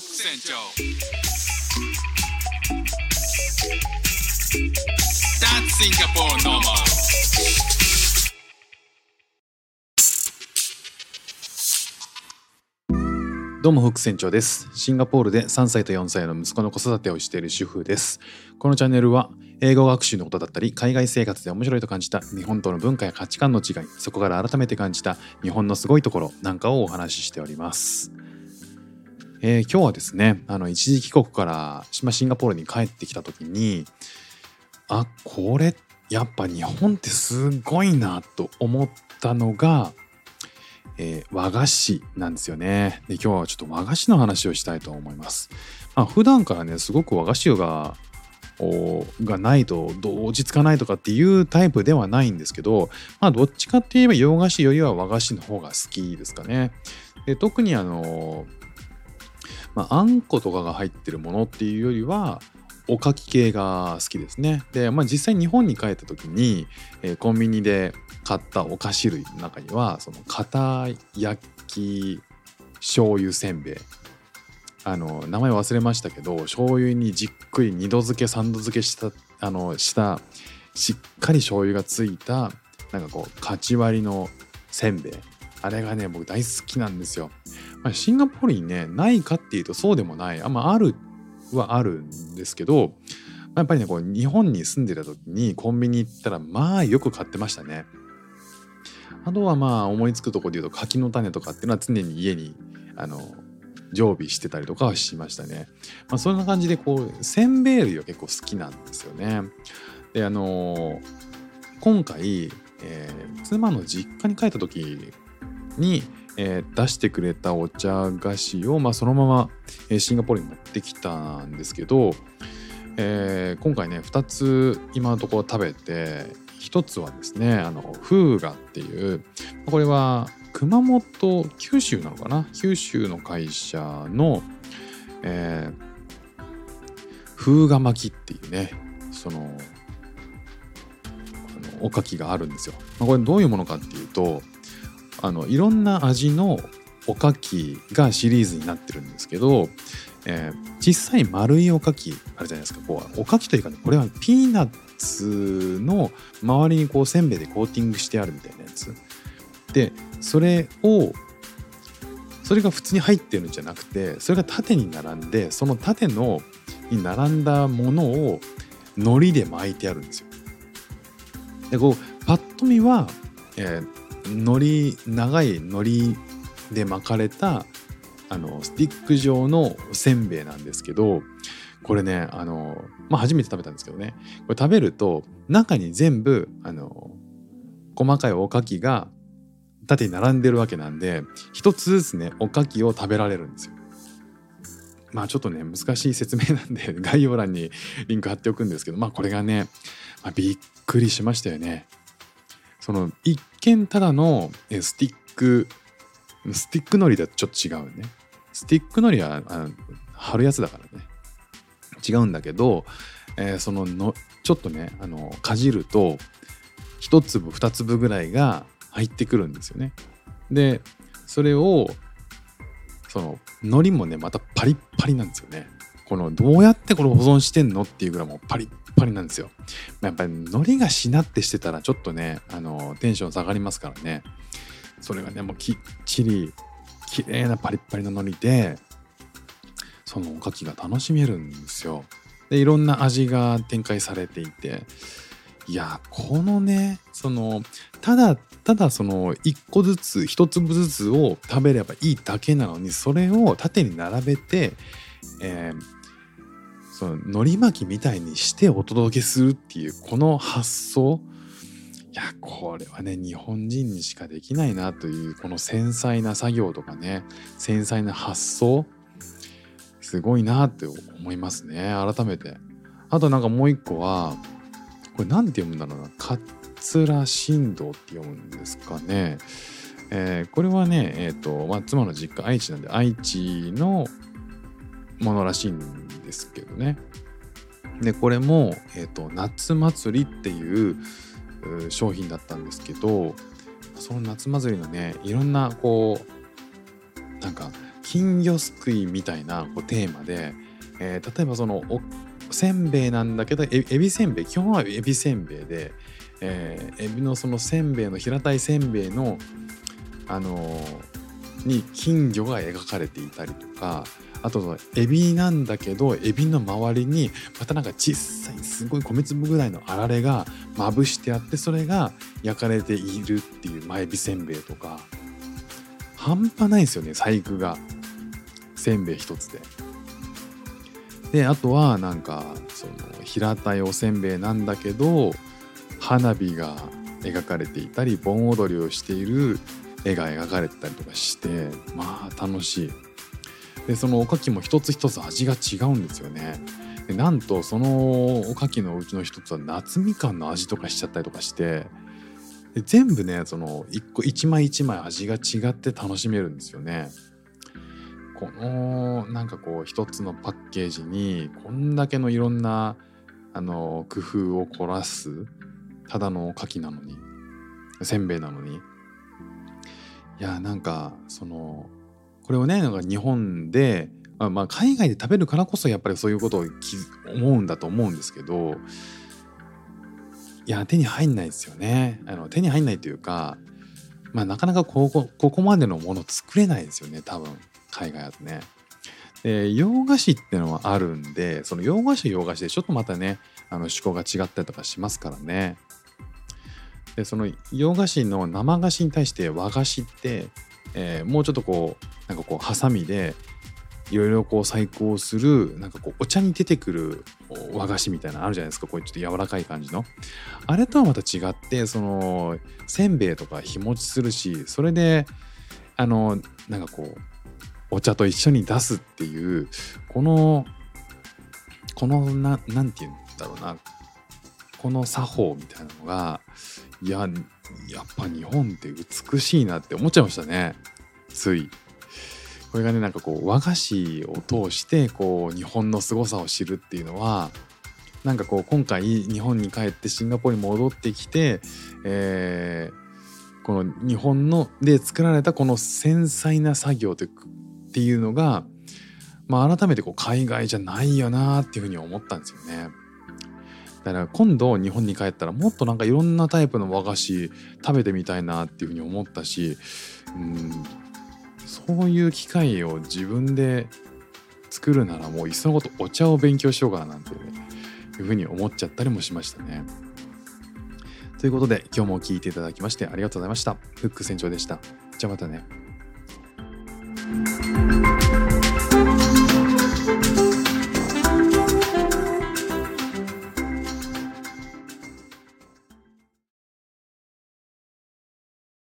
ク船長 That's Singapore normal どうもフック船長です。シンガポールで3歳と4歳の息子の子育てをしている主婦です。このチャンネルは英語学習のことだったり、海外生活で面白いと感じた日本との文化や価値観の違い、そこから改めて感じた日本のすごいところなんかをお話ししております。えー今日はですね、あの一時帰国からまシンガポールに帰ってきた時に、あ、これやっぱ日本ってすごいなと思ったのが、えー和菓子なんですよね。で今日はちょっと和菓子の話をしたいと思います。まあ、普段からねすごく和菓子がおがないとどう落ち着かないとかっていうタイプではないんですけど、まあ、どっちかって言えば洋菓子よりは和菓子の方が好きですかね。で特にあの、まあ、あんことかが入ってるものっていうよりはおかき系が好きですね。で、まあ、実際日本に帰った時に、えーコンビニで買ったお菓子類の中にはその片焼き醤油せんべい。あの名前忘れましたけど醤油にじっくり2度漬け3度漬けしたあのしたしっかり醤油がついたなんかこうかち割りのせんべい。あれがね僕大好きなんですよ、シンガポールにねないかっていうとそうでもないあまああるはあるんですけどやっぱりねこう日本に住んでた時にコンビニ行ったらまあよく買ってましたねあとはまあ思いつくところで言うと柿の種とかっていうのは常に家にあの常備してたりとかはしましたね。まあ、そんな感じでこうせんべい類は結構好きなんですよね。であの今回、えー妻の実家に帰った時に、えー出してくれたお茶菓子を、まあ、そのまま、えーシンガポールに持ってきたんですけど、えー今回ね2つ今のところ食べて1つはですねあのフーガっていうこれは熊本九州なのかな？九州の会社の、えー、風が巻きっていうねそのおかきがあるんですよ。まこれどういうものかっていうとあのいろんな味のおかきがシリーズになってるんですけど、えー小さい丸いおかきあるじゃないですかこうおかきというかねこれはピーナッツの周りにこうせんべいでコーティングしてあるみたいなやつでそれをそれが普通に入ってるんじゃなくてそれが縦に並んでその縦のに並んだものを海苔で巻いてあるんですよ。でこうパッと見は、えー海苔長い海苔で巻かれたあのスティック状のせんべいなんですけどこれねあの、まあ、初めて食べたんですけどねこれ食べると中に全部あの細かいおかきが縦に並んでるわけなんで一つずつねおかきを食べられるんですよ。まあちょっとね難しい説明なんで 概要欄にリンク貼っておくんですけどまあこれがね、ま、びっくりしましたよね。その一見ただのスティックスティックのりだとちょっと違うね。スティックのりはあ貼るやつだからね違うんだけど、えーそののちょっとねあのかじると一粒二粒ぐらいが入ってくるんですよね。でそれをその海苔もねまたパリッパリなんですよね。このどうやってこれ保存してんのっていうぐらいもうパリッパリなんですよ。まやっぱり海苔がしなってしてたらちょっとねあのテンション下がりますからね。それがねもうきっちり綺麗なパリッパリの海苔でそのおかきが楽しめるんですよ。でいろんな味が展開されていていやこのねそのただただその一個ずつ一粒ずつを食べればいいだけなのにそれを縦に並べて、えーその海苔巻きみたいにしてお届けするっていうこの発想。いやこれはね日本人にしかできないなというこの繊細な作業とかね繊細な発想。すごいなって思いますね。改めて。あとなんかもう一個はこれなんて読むんだろうな。桂新道って読むんですかね。えーこれはねえっ、と、まあ、妻の実家愛知なんで愛知のものらしいんですけどね。でこれも、えー、と夏祭りっていう商品だったんですけどその夏祭りのねいろんなこうなんか金魚すくいみたいなこうテーマで、えー例えばそのおせんべいなんだけどえエビせんべい基本はエビせんべいで、えーエビのそのせんべいの平たいせんべいのあのーに金魚が描かれていたりとかあとエビなんだけどエビの周りにまたなんか小さいすごい米粒ぐらいのあられがまぶしてあってそれが焼かれているっていう、まあ、エビせんべいとか半端ないですよね細工がせんべい一つで。であとはなんかその平たいおせんべいなんだけど花火が描かれていたり盆踊りをしている絵が描かれてたりとかしてまあ楽しい。でそのおかきも一つ一つ味が違うんですよね。でなんとそのおかきのうちの一つは夏みかんの味とかしちゃったりとかしてで全部ねその一個一枚一枚味が違って楽しめるんですよね。このなんかこう一つのパッケージにこんだけのいろんなあの工夫を凝らすただのおかきなのにせんべいなのにいやなんかそのこれをねなんか日本でまあまあ海外で食べるからこそやっぱりそういうことを思うんだと思うんですけどいや手に入んないですよねあの手に入んないというかまあなかなかここここまでのもの作れないですよね多分海外だとね。で洋菓子ってのはあるんでその洋菓子は洋菓子でちょっとまたねあの趣向が違ったりとかしますからね。でその洋菓子の生菓子に対して和菓子って、えーもうちょっとこうなんかこうハサミでいろいろこう細工をするなんかこうお茶に出てくる和菓子みたいなのあるじゃないですか。こういうちょっと柔らかい感じの。あれとはまた違ってそのせんべいとか日持ちするしそれであのなんかこうお茶と一緒に出すっていうこのこのなんて言うんだろうな。この作法みたいなのがいややっぱ日本って美しいなって思っちゃいましたね。つい。これがねなんかこう和菓子を通してこう日本の凄さを知るっていうのはなんかこう今回日本に帰ってシンガポールに戻ってきて、えーこの日本ので作られたこの繊細な作業っていうのが、まあ、改めてこう海外じゃないよなっていうふうに思ったんですよね。だから今度日本に帰ったらもっとなんかいろんなタイプの和菓子食べてみたいなっていうふうに思ったし、うん、そういう機会を自分で作るならもういっそのことお茶を勉強しようかななんて、いうふうに思っちゃったりもしましたね。ということで今日も聴いていただきましてありがとうございました。フック船長でした。じゃあまたね。